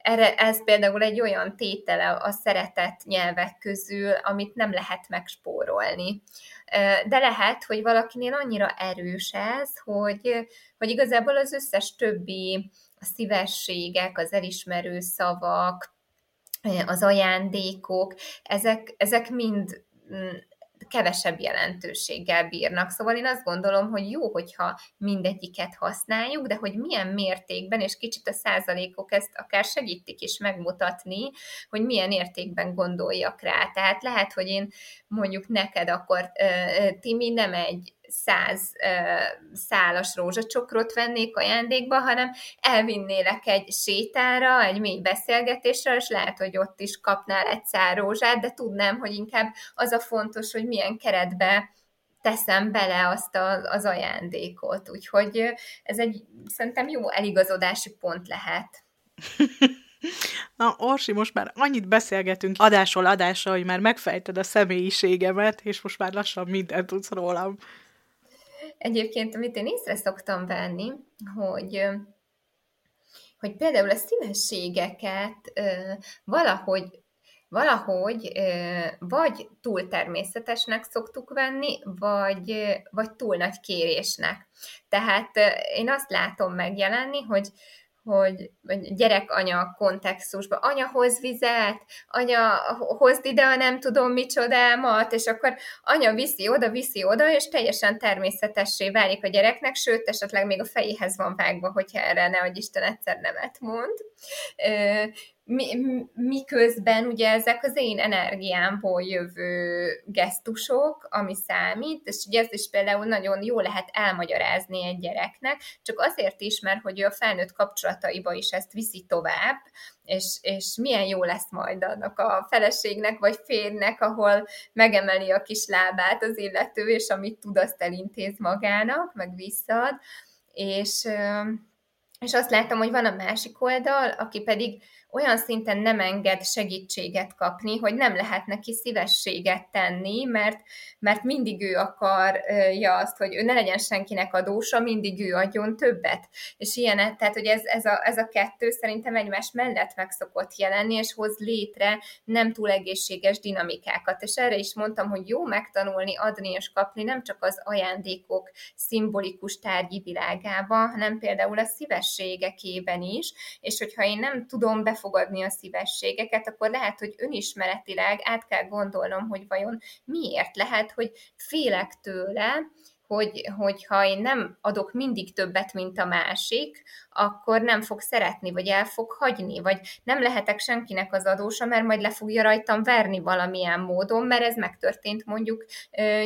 erre, ez például egy olyan tétele a szeretett nyelvek közül, amit nem lehet megspórolni. De lehet, hogy valakinél annyira erős ez, hogy, hogy igazából az összes többi a szívességek, az elismerő szavak, az ajándékok, ezek, ezek mind mm, kevesebb jelentőséggel bírnak. Szóval én azt gondolom, hogy jó, hogyha mindegyiket használjuk, de hogy milyen mértékben, és kicsit a százalékok ezt akár segítik is megmutatni, hogy milyen értékben gondoljak rá. Tehát lehet, hogy én mondjuk neked akkor, Timi, nem egy száz szálas rózsacsokrot vennék ajándékba, hanem elvinnélek egy sétára, egy mély beszélgetésre, és lehet, hogy ott is kapnál egy szár rózsát, de tudnám, hogy inkább az a fontos, hogy milyen keretbe teszem bele azt a, az ajándékot. Úgyhogy ez egy szerintem jó eligazodási pont lehet. Na, Orsi, most már annyit beszélgetünk adásról adásra, hogy már megfejted a személyiségemet, és most már lassan mindent tudsz rólam. Egyébként, amit én észre szoktam venni, hogy hogy például a szívességeket valahogy valahogy vagy túl természetesnek szoktuk venni, vagy, vagy túl nagy kérésnek. Tehát én azt látom megjelenni, hogy hogy gyerek-anya kontextusban, anya hoz vizet, anya hozd ide a nem tudom micsodámat, és akkor anya viszi oda, viszi oda, és teljesen természetessé válik a gyereknek, sőt, esetleg még a fejéhez van vágva, hogyha erre ne, hogy Isten egyszer nemet mond miközben ugye ezek az én energiámból jövő gesztusok, ami számít, és ugye ezt is például nagyon jó lehet elmagyarázni egy gyereknek, csak azért is, mert hogy ő a felnőtt kapcsolataiba is ezt viszi tovább, és, és milyen jó lesz majd annak a feleségnek vagy férnek, ahol megemeli a kis lábát az illető, és amit tud, azt elintéz magának, meg visszaad, és, és azt láttam, hogy van a másik oldal, aki pedig olyan szinten nem enged segítséget kapni, hogy nem lehet neki szívességet tenni, mert, mert mindig ő akarja azt, hogy ő ne legyen senkinek adósa, mindig ő adjon többet. És ilyen, tehát hogy ez, ez, a, ez a kettő szerintem egymás mellett meg szokott jelenni, és hoz létre nem túl egészséges dinamikákat. És erre is mondtam, hogy jó megtanulni adni és kapni nem csak az ajándékok szimbolikus tárgyi világában, hanem például a szívességekében is, és hogyha én nem tudom befogadni elfogadni a szívességeket, akkor lehet, hogy önismeretileg át kell gondolnom, hogy vajon miért lehet, hogy félek tőle, hogy, hogyha én nem adok mindig többet, mint a másik, akkor nem fog szeretni, vagy el fog hagyni, vagy nem lehetek senkinek az adósa, mert majd le fogja rajtam verni valamilyen módon, mert ez megtörtént mondjuk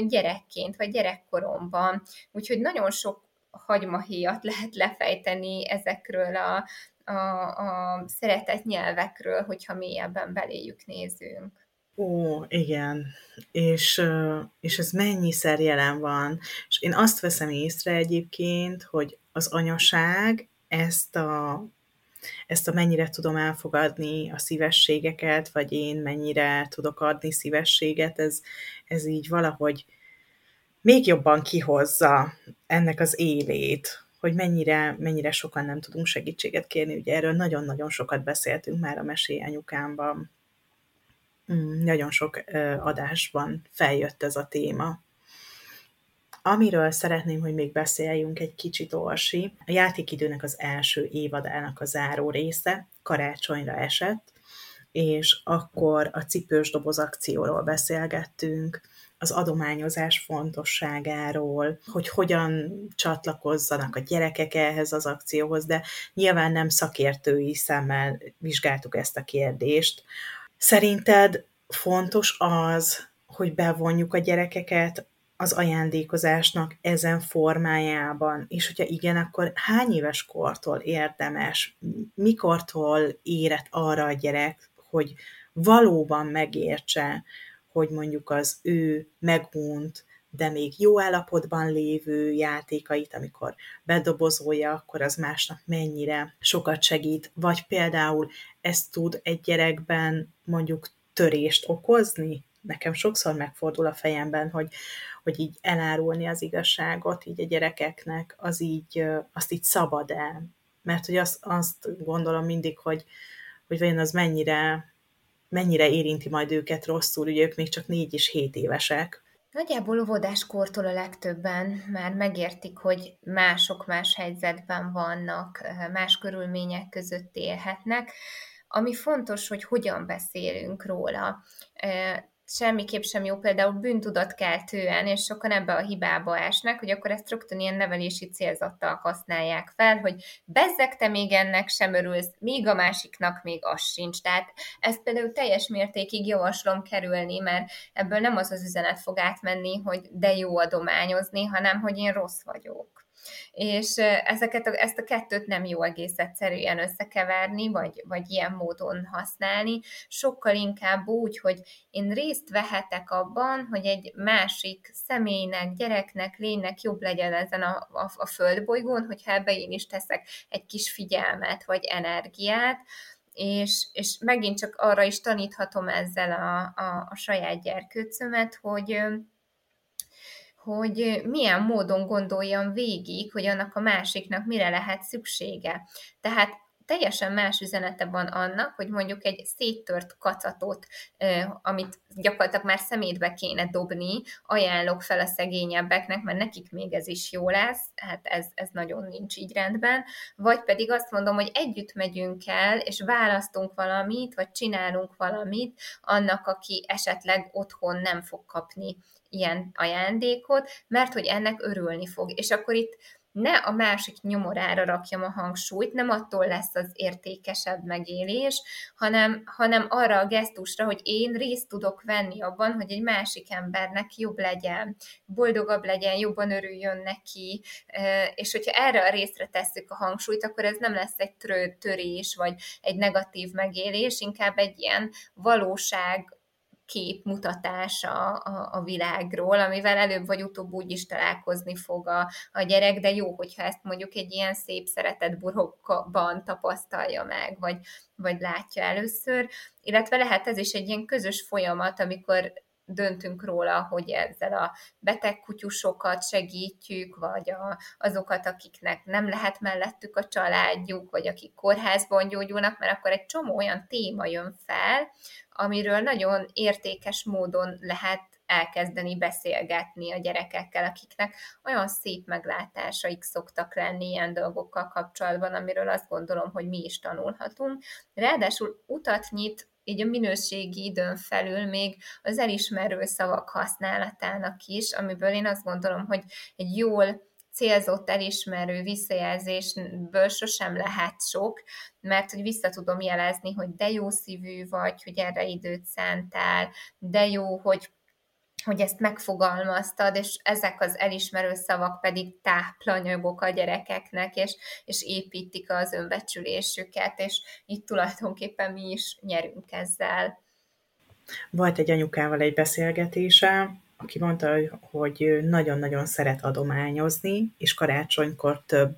gyerekként, vagy gyerekkoromban. Úgyhogy nagyon sok hagymahéjat lehet lefejteni ezekről a, a, a szeretett nyelvekről, hogyha mélyebben beléjük nézünk. Ó, igen. És, és ez mennyiszer jelen van. És én azt veszem észre egyébként, hogy az anyaság ezt a, ezt a mennyire tudom elfogadni a szívességeket, vagy én mennyire tudok adni szívességet, ez, ez így valahogy még jobban kihozza ennek az élét, hogy mennyire, mennyire sokan nem tudunk segítséget kérni. Ugye erről nagyon-nagyon sokat beszéltünk már a Mesélyanyukámban. Mm, nagyon sok adásban feljött ez a téma. Amiről szeretném, hogy még beszéljünk egy kicsit, Orsi, a játékidőnek az első évadának a záró része karácsonyra esett, és akkor a cipős doboz akcióról beszélgettünk, az adományozás fontosságáról, hogy hogyan csatlakozzanak a gyerekek ehhez az akcióhoz, de nyilván nem szakértői szemmel vizsgáltuk ezt a kérdést. Szerinted fontos az, hogy bevonjuk a gyerekeket az ajándékozásnak ezen formájában, és hogyha igen, akkor hány éves kortól érdemes, mikortól érett arra a gyerek, hogy valóban megértse, hogy mondjuk az ő megunt, de még jó állapotban lévő játékait, amikor bedobozolja, akkor az másnap mennyire sokat segít, vagy például ez tud egy gyerekben mondjuk törést okozni? Nekem sokszor megfordul a fejemben, hogy, hogy így elárulni az igazságot így a gyerekeknek, az így, azt így szabad-e? Mert hogy azt, azt gondolom mindig, hogy, hogy vajon az mennyire mennyire érinti majd őket rosszul, ugye ők még csak négy és hét évesek. Nagyjából óvodáskortól a legtöbben már megértik, hogy mások más helyzetben vannak, más körülmények között élhetnek. Ami fontos, hogy hogyan beszélünk róla semmiképp sem jó például bűntudatkeltően, és sokan ebbe a hibába esnek, hogy akkor ezt rögtön ilyen nevelési célzattal használják fel, hogy bezzeg te még ennek sem örülsz, míg a másiknak még az sincs. Tehát ezt például teljes mértékig javaslom kerülni, mert ebből nem az az üzenet fog átmenni, hogy de jó adományozni, hanem hogy én rossz vagyok és ezeket, ezt a kettőt nem jó egész egyszerűen összekeverni, vagy, vagy ilyen módon használni, sokkal inkább úgy, hogy én részt vehetek abban, hogy egy másik személynek, gyereknek, lénynek jobb legyen ezen a, a, a földbolygón, hogyha ebbe én is teszek egy kis figyelmet, vagy energiát, és, és megint csak arra is taníthatom ezzel a, a, a saját gyerkőcömet, hogy hogy milyen módon gondoljam végig, hogy annak a másiknak mire lehet szüksége. Tehát teljesen más üzenete van annak, hogy mondjuk egy széttört kacatot, amit gyakorlatilag már szemétbe kéne dobni, ajánlok fel a szegényebbeknek, mert nekik még ez is jó lesz, hát ez, ez nagyon nincs így rendben, vagy pedig azt mondom, hogy együtt megyünk el, és választunk valamit, vagy csinálunk valamit annak, aki esetleg otthon nem fog kapni ilyen ajándékot, mert hogy ennek örülni fog. És akkor itt ne a másik nyomorára rakjam a hangsúlyt, nem attól lesz az értékesebb megélés, hanem, hanem arra a gesztusra, hogy én részt tudok venni abban, hogy egy másik embernek jobb legyen, boldogabb legyen, jobban örüljön neki, és hogyha erre a részre tesszük a hangsúlyt, akkor ez nem lesz egy törés, vagy egy negatív megélés, inkább egy ilyen valóság kép mutatása a, a világról, amivel előbb vagy utóbb úgy is találkozni fog a, a gyerek, de jó, hogyha ezt mondjuk egy ilyen szép szeretett burokban tapasztalja meg, vagy, vagy látja először, illetve lehet ez is egy ilyen közös folyamat, amikor döntünk róla, hogy ezzel a beteg kutyusokat segítjük, vagy a, azokat, akiknek nem lehet mellettük a családjuk, vagy akik kórházban gyógyulnak, mert akkor egy csomó olyan téma jön fel, amiről nagyon értékes módon lehet elkezdeni beszélgetni a gyerekekkel, akiknek olyan szép meglátásaik szoktak lenni ilyen dolgokkal kapcsolatban, amiről azt gondolom, hogy mi is tanulhatunk. Ráadásul utat nyit így a minőségi időn felül még az elismerő szavak használatának is, amiből én azt gondolom, hogy egy jól célzott elismerő visszajelzésből sosem lehet sok, mert hogy vissza tudom jelezni, hogy de jó szívű vagy, hogy erre időt szántál, de jó, hogy hogy ezt megfogalmaztad, és ezek az elismerő szavak pedig táplanyagok a gyerekeknek, és, és építik az önbecsülésüket, és itt tulajdonképpen mi is nyerünk ezzel. Volt egy anyukával egy beszélgetése, aki mondta, hogy nagyon-nagyon szeret adományozni, és karácsonykor több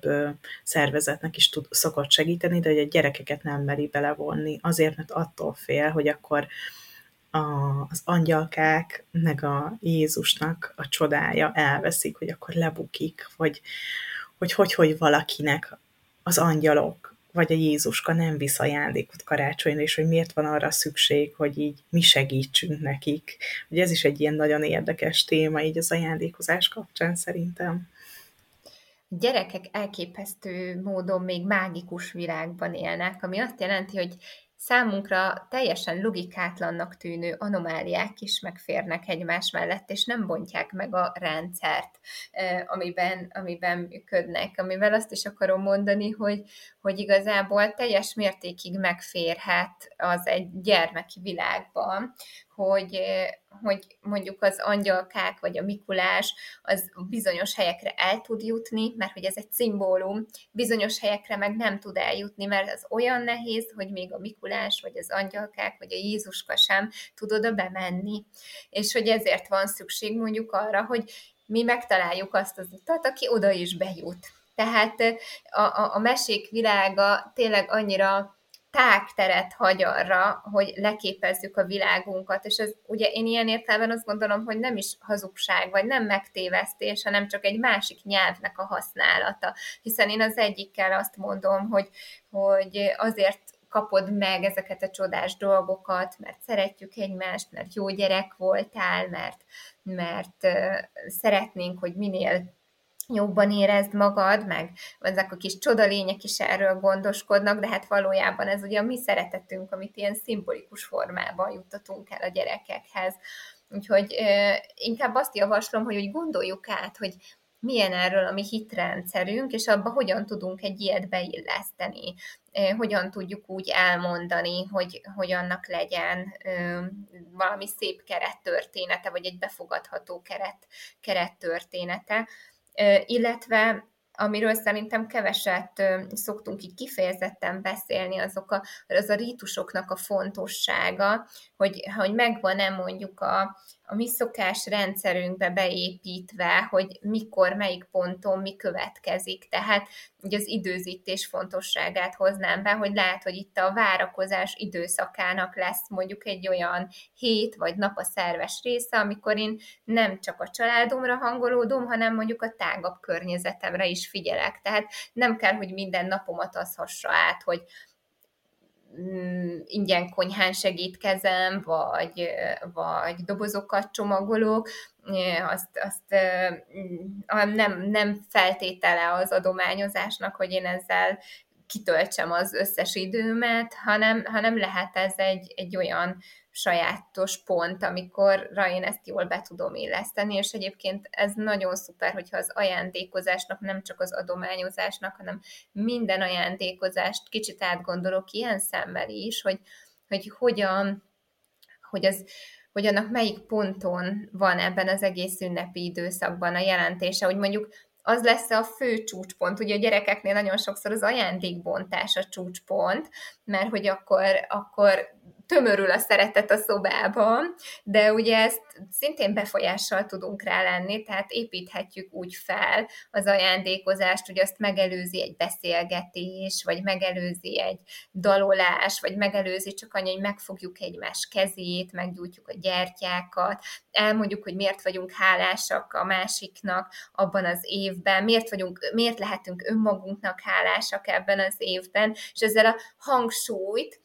szervezetnek is tud, szokott segíteni, de hogy a gyerekeket nem meri belevonni, azért, mert attól fél, hogy akkor a, az angyalkák, meg a Jézusnak a csodája elveszik, hogy akkor lebukik, vagy hogy hogy, hogy valakinek az angyalok, vagy a Jézuska nem visz ajándékot karácsonyra, és hogy miért van arra szükség, hogy így mi segítsünk nekik. Ugye ez is egy ilyen nagyon érdekes téma így az ajándékozás kapcsán szerintem. Gyerekek elképesztő módon még mágikus világban élnek, ami azt jelenti, hogy Számunkra teljesen logikátlannak tűnő anomáliák is megférnek egymás mellett, és nem bontják meg a rendszert, amiben, amiben működnek. Amivel azt is akarom mondani, hogy, hogy igazából teljes mértékig megférhet az egy gyermeki világban, hogy, hogy mondjuk az angyalkák vagy a Mikulás az bizonyos helyekre el tud jutni, mert hogy ez egy szimbólum, bizonyos helyekre meg nem tud eljutni, mert az olyan nehéz, hogy még a Mikulás vagy az angyalkák vagy a Jézuska sem tud oda bemenni. És hogy ezért van szükség mondjuk arra, hogy mi megtaláljuk azt az utat, aki oda is bejut. Tehát a, a, a mesék világa tényleg annyira tágteret hagy arra, hogy leképezzük a világunkat, és ez ugye én ilyen értelemben azt gondolom, hogy nem is hazugság, vagy nem megtévesztés, hanem csak egy másik nyelvnek a használata. Hiszen én az egyikkel azt mondom, hogy, hogy azért kapod meg ezeket a csodás dolgokat, mert szeretjük egymást, mert jó gyerek voltál, mert, mert szeretnénk, hogy minél jobban érezd magad, meg ezek a kis csodalények is erről gondoskodnak, de hát valójában ez ugye a mi szeretetünk, amit ilyen szimbolikus formában juttatunk el a gyerekekhez. Úgyhogy inkább azt javaslom, hogy úgy gondoljuk át, hogy milyen erről a mi hitrendszerünk, és abba hogyan tudunk egy ilyet beilleszteni, hogyan tudjuk úgy elmondani, hogy, hogy annak legyen valami szép kerettörténete, vagy egy befogadható keret, kerettörténete illetve amiről szerintem keveset szoktunk így kifejezetten beszélni, azok a, az a rítusoknak a fontossága, hogy, hogy megvan-e mondjuk a, a mi szokás rendszerünkbe beépítve, hogy mikor, melyik ponton mi következik. Tehát ugye az időzítés fontosságát hoznám be, hogy lehet, hogy itt a várakozás időszakának lesz mondjuk egy olyan hét vagy nap a szerves része, amikor én nem csak a családomra hangolódom, hanem mondjuk a tágabb környezetemre is figyelek. Tehát nem kell, hogy minden napomat az hassa át, hogy ingyen konyhán segítkezem, vagy, vagy dobozokat csomagolok, azt, azt nem, nem feltétele az adományozásnak, hogy én ezzel kitöltsem az összes időmet, hanem, hanem lehet ez egy, egy olyan sajátos pont, amikor én ezt jól be tudom illeszteni, és egyébként ez nagyon szuper, hogyha az ajándékozásnak, nem csak az adományozásnak, hanem minden ajándékozást kicsit átgondolok ilyen szemmel is, hogy, hogy hogyan, hogy az, hogy annak melyik ponton van ebben az egész ünnepi időszakban a jelentése, hogy mondjuk az lesz a fő csúcspont. Ugye a gyerekeknél nagyon sokszor az ajándékbontás a csúcspont, mert hogy akkor, akkor tömörül a szeretet a szobában, de ugye ezt szintén befolyással tudunk rá lenni, tehát építhetjük úgy fel az ajándékozást, hogy azt megelőzi egy beszélgetés, vagy megelőzi egy dalolás, vagy megelőzi csak annyi, hogy megfogjuk egymás kezét, meggyújtjuk a gyertyákat, elmondjuk, hogy miért vagyunk hálásak a másiknak abban az évben, miért, vagyunk, miért lehetünk önmagunknak hálásak ebben az évben, és ezzel a hangsúlyt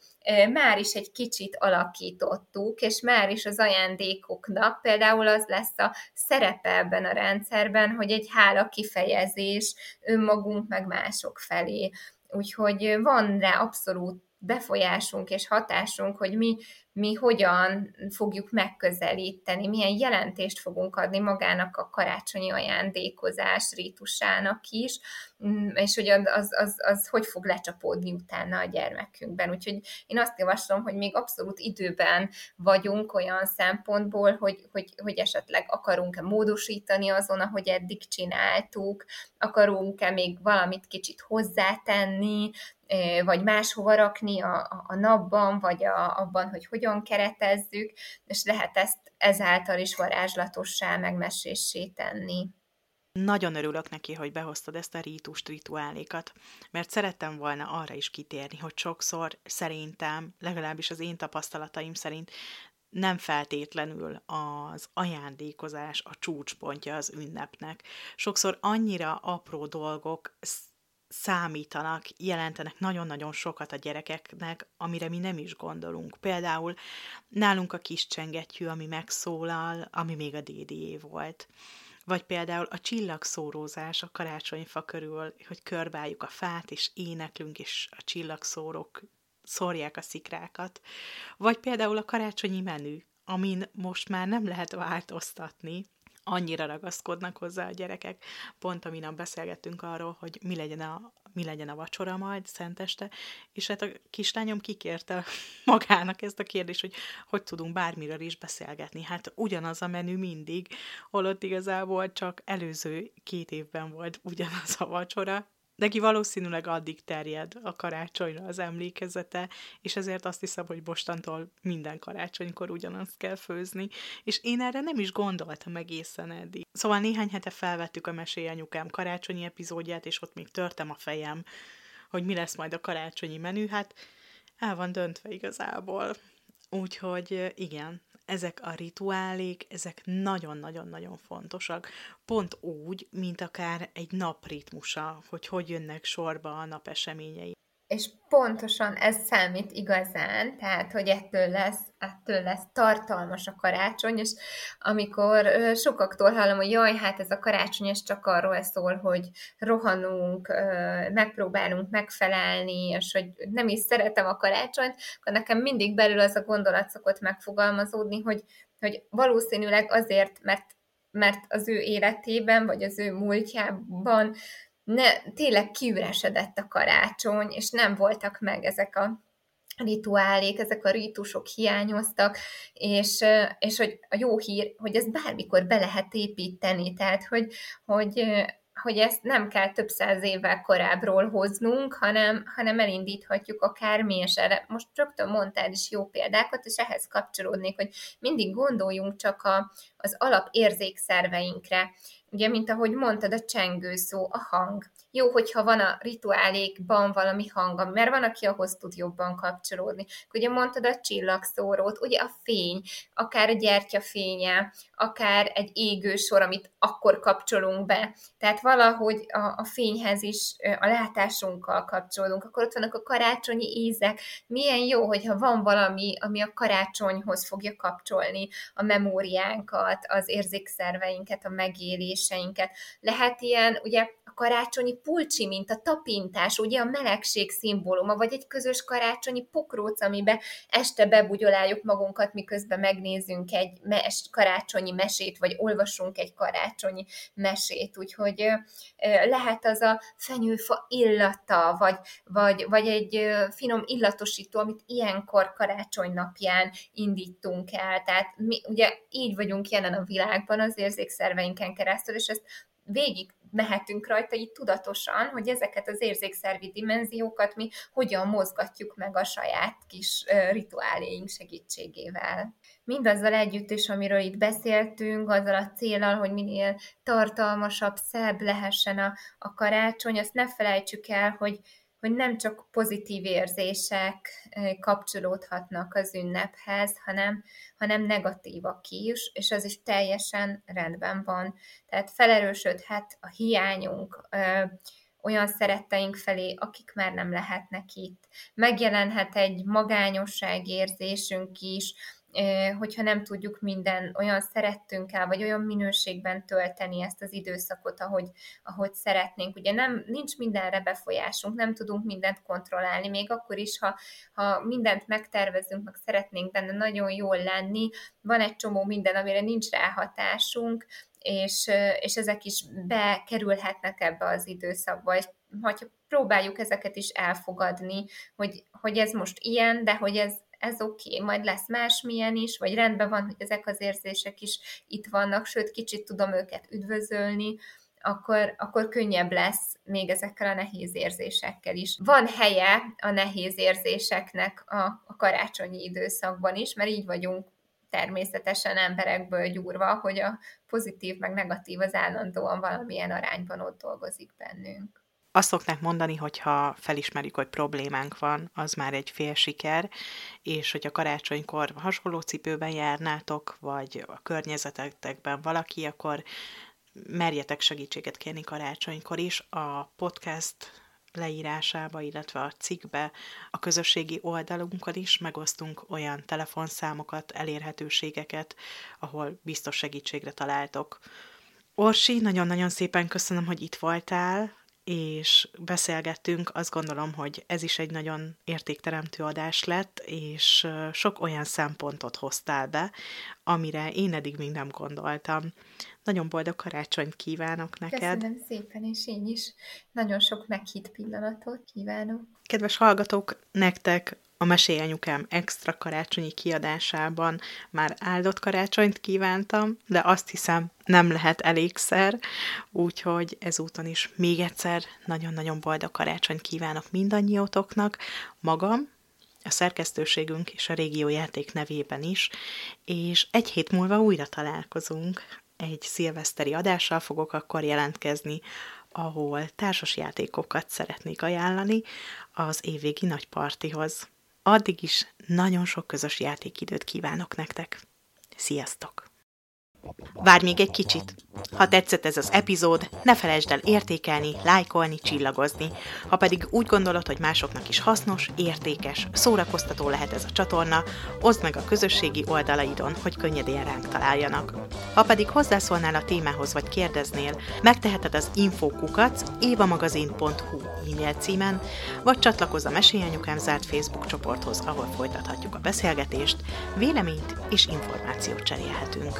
már is egy kicsit alakítottuk, és már is az ajándékoknak például az lesz a szerepe ebben a rendszerben, hogy egy hála kifejezés önmagunk meg mások felé. Úgyhogy van rá abszolút befolyásunk és hatásunk, hogy mi, mi hogyan fogjuk megközelíteni, milyen jelentést fogunk adni magának a karácsonyi ajándékozás rítusának is, mm, és hogy az, az, az, az hogy fog lecsapódni utána a gyermekünkben. Úgyhogy én azt javaslom, hogy még abszolút időben vagyunk olyan szempontból, hogy, hogy, hogy esetleg akarunk-e módosítani azon, ahogy eddig csináltuk, akarunk-e még valamit kicsit hozzátenni, vagy máshova rakni a, a napban, vagy a, abban, hogy hogyan keretezzük, és lehet ezt ezáltal is varázslatossá, megmesésé tenni. Nagyon örülök neki, hogy behoztad ezt a rítust, rituálékat, mert szerettem volna arra is kitérni, hogy sokszor szerintem, legalábbis az én tapasztalataim szerint nem feltétlenül az ajándékozás a csúcspontja az ünnepnek. Sokszor annyira apró dolgok számítanak, jelentenek nagyon-nagyon sokat a gyerekeknek, amire mi nem is gondolunk. Például nálunk a kis csengettyű, ami megszólal, ami még a DDé volt. Vagy például a csillagszórózás a karácsonyfa körül, hogy körbáljuk a fát, és éneklünk, és a csillagszórók szórják a szikrákat. Vagy például a karácsonyi menü, amin most már nem lehet változtatni, annyira ragaszkodnak hozzá a gyerekek. Pont a minap beszélgettünk arról, hogy mi legyen a, mi legyen a vacsora majd szenteste, és hát a kislányom kikérte magának ezt a kérdést, hogy hogy tudunk bármiről is beszélgetni. Hát ugyanaz a menü mindig, holott igazából csak előző két évben volt ugyanaz a vacsora, Neki valószínűleg addig terjed a karácsonyra az emlékezete, és ezért azt hiszem, hogy mostantól minden karácsonykor ugyanazt kell főzni, és én erre nem is gondoltam egészen eddig. Szóval néhány hete felvettük a Mesély anyukám karácsonyi epizódját, és ott még törtem a fejem, hogy mi lesz majd a karácsonyi menü, hát el van döntve igazából. Úgyhogy igen, ezek a rituálék, ezek nagyon-nagyon-nagyon fontosak. Pont úgy, mint akár egy napritmusa, hogy hogy jönnek sorba a napeseményei. És pontosan ez számít igazán, tehát, hogy ettől lesz, ettől lesz tartalmas a karácsony, és amikor sokaktól hallom, hogy jaj, hát ez a karácsony, ez csak arról szól, hogy rohanunk, megpróbálunk megfelelni, és hogy nem is szeretem a karácsonyt, akkor nekem mindig belül az a gondolat szokott megfogalmazódni, hogy, hogy valószínűleg azért, mert mert az ő életében, vagy az ő múltjában ne, tényleg kiüresedett a karácsony, és nem voltak meg ezek a rituálék, ezek a rítusok hiányoztak, és, és hogy a jó hír, hogy ezt bármikor be lehet építeni, tehát hogy, hogy hogy ezt nem kell több száz évvel korábbról hoznunk, hanem, hanem elindíthatjuk akár mi, és erre most rögtön mondtál is jó példákat, és ehhez kapcsolódnék, hogy mindig gondoljunk csak a, az alapérzékszerveinkre. Ugye, mint ahogy mondtad, a csengő szó, a hang jó, hogyha van a rituálékban valami hang, mert van, aki ahhoz tud jobban kapcsolódni. Ugye mondtad a csillagszórót, ugye a fény, akár a gyertyafénye, akár egy égő sor, amit akkor kapcsolunk be. Tehát valahogy a, a fényhez is a látásunkkal kapcsolódunk. Akkor ott vannak a karácsonyi ízek. Milyen jó, hogyha van valami, ami a karácsonyhoz fogja kapcsolni a memóriánkat, az érzékszerveinket, a megéléseinket. Lehet ilyen, ugye a karácsonyi pulcsi, mint a tapintás, ugye a melegség szimbóluma, vagy egy közös karácsonyi pokróc, amiben este bebugyoláljuk magunkat, miközben megnézünk egy mes, karácsonyi mesét, vagy olvasunk egy karácsonyi mesét, úgyhogy lehet az a fenyőfa illata, vagy, vagy, vagy egy finom illatosító, amit ilyenkor karácsony napján indítunk el. Tehát mi ugye így vagyunk jelen a világban az érzékszerveinken keresztül, és ezt végig mehetünk rajta így tudatosan, hogy ezeket az érzékszervi dimenziókat mi hogyan mozgatjuk meg a saját kis rituáléink segítségével. Mindazzal együtt is, amiről itt beszéltünk, azzal a célral, hogy minél tartalmasabb, szebb lehessen a, a karácsony, azt ne felejtsük el, hogy hogy nem csak pozitív érzések kapcsolódhatnak az ünnephez, hanem, hanem negatívak is, és az is teljesen rendben van. Tehát felerősödhet a hiányunk olyan szeretteink felé, akik már nem lehetnek itt. Megjelenhet egy magányosság érzésünk is, hogyha nem tudjuk minden olyan szerettünk el, vagy olyan minőségben tölteni ezt az időszakot, ahogy, ahogy szeretnénk. Ugye nem, nincs mindenre befolyásunk, nem tudunk mindent kontrollálni, még akkor is, ha, ha mindent megtervezünk, meg szeretnénk benne nagyon jól lenni, van egy csomó minden, amire nincs ráhatásunk, és, és ezek is bekerülhetnek ebbe az időszakba, és hogyha próbáljuk ezeket is elfogadni, hogy, hogy ez most ilyen, de hogy ez, ez oké, okay, majd lesz másmilyen is, vagy rendben van, hogy ezek az érzések is itt vannak, sőt, kicsit tudom őket üdvözölni, akkor, akkor könnyebb lesz még ezekkel a nehéz érzésekkel is. Van helye a nehéz érzéseknek a, a karácsonyi időszakban is, mert így vagyunk természetesen emberekből gyúrva, hogy a pozitív meg negatív az állandóan valamilyen arányban ott dolgozik bennünk. Azt szokták mondani, hogy ha felismerjük, hogy problémánk van, az már egy fél siker, és hogy a karácsonykor hasonló cipőben járnátok, vagy a környezetetekben valaki, akkor merjetek segítséget kérni karácsonykor is. A podcast leírásába, illetve a cikkbe a közösségi oldalunkon is megosztunk olyan telefonszámokat, elérhetőségeket, ahol biztos segítségre találtok. Orsi, nagyon-nagyon szépen köszönöm, hogy itt voltál, és beszélgettünk, azt gondolom, hogy ez is egy nagyon értékteremtő adás lett, és sok olyan szempontot hoztál be, amire én eddig még nem gondoltam. Nagyon boldog karácsonyt kívánok neked. Köszönöm szépen, és én is nagyon sok meghitt pillanatot kívánok. Kedves hallgatók, nektek a Mesélyanyukám extra karácsonyi kiadásában már áldott karácsonyt kívántam, de azt hiszem nem lehet elégszer, úgyhogy ezúton is még egyszer nagyon-nagyon boldog karácsonyt kívánok mindannyiótoknak, magam, a szerkesztőségünk és a régió játék nevében is, és egy hét múlva újra találkozunk. Egy szilveszteri adással fogok akkor jelentkezni, ahol társasjátékokat szeretnék ajánlani az évvégi nagy partihoz. Addig is nagyon sok közös játékidőt kívánok nektek. Sziasztok! Várj még egy kicsit! Ha tetszett ez az epizód, ne felejtsd el értékelni, lájkolni, csillagozni. Ha pedig úgy gondolod, hogy másoknak is hasznos, értékes, szórakoztató lehet ez a csatorna, oszd meg a közösségi oldalaidon, hogy könnyedén ránk találjanak. Ha pedig hozzászólnál a témához vagy kérdeznél, megteheted az infokukac évamagazin.hu e-mail címen, vagy csatlakozz a Mesélyanyukám zárt Facebook csoporthoz, ahol folytathatjuk a beszélgetést, véleményt és információt cserélhetünk.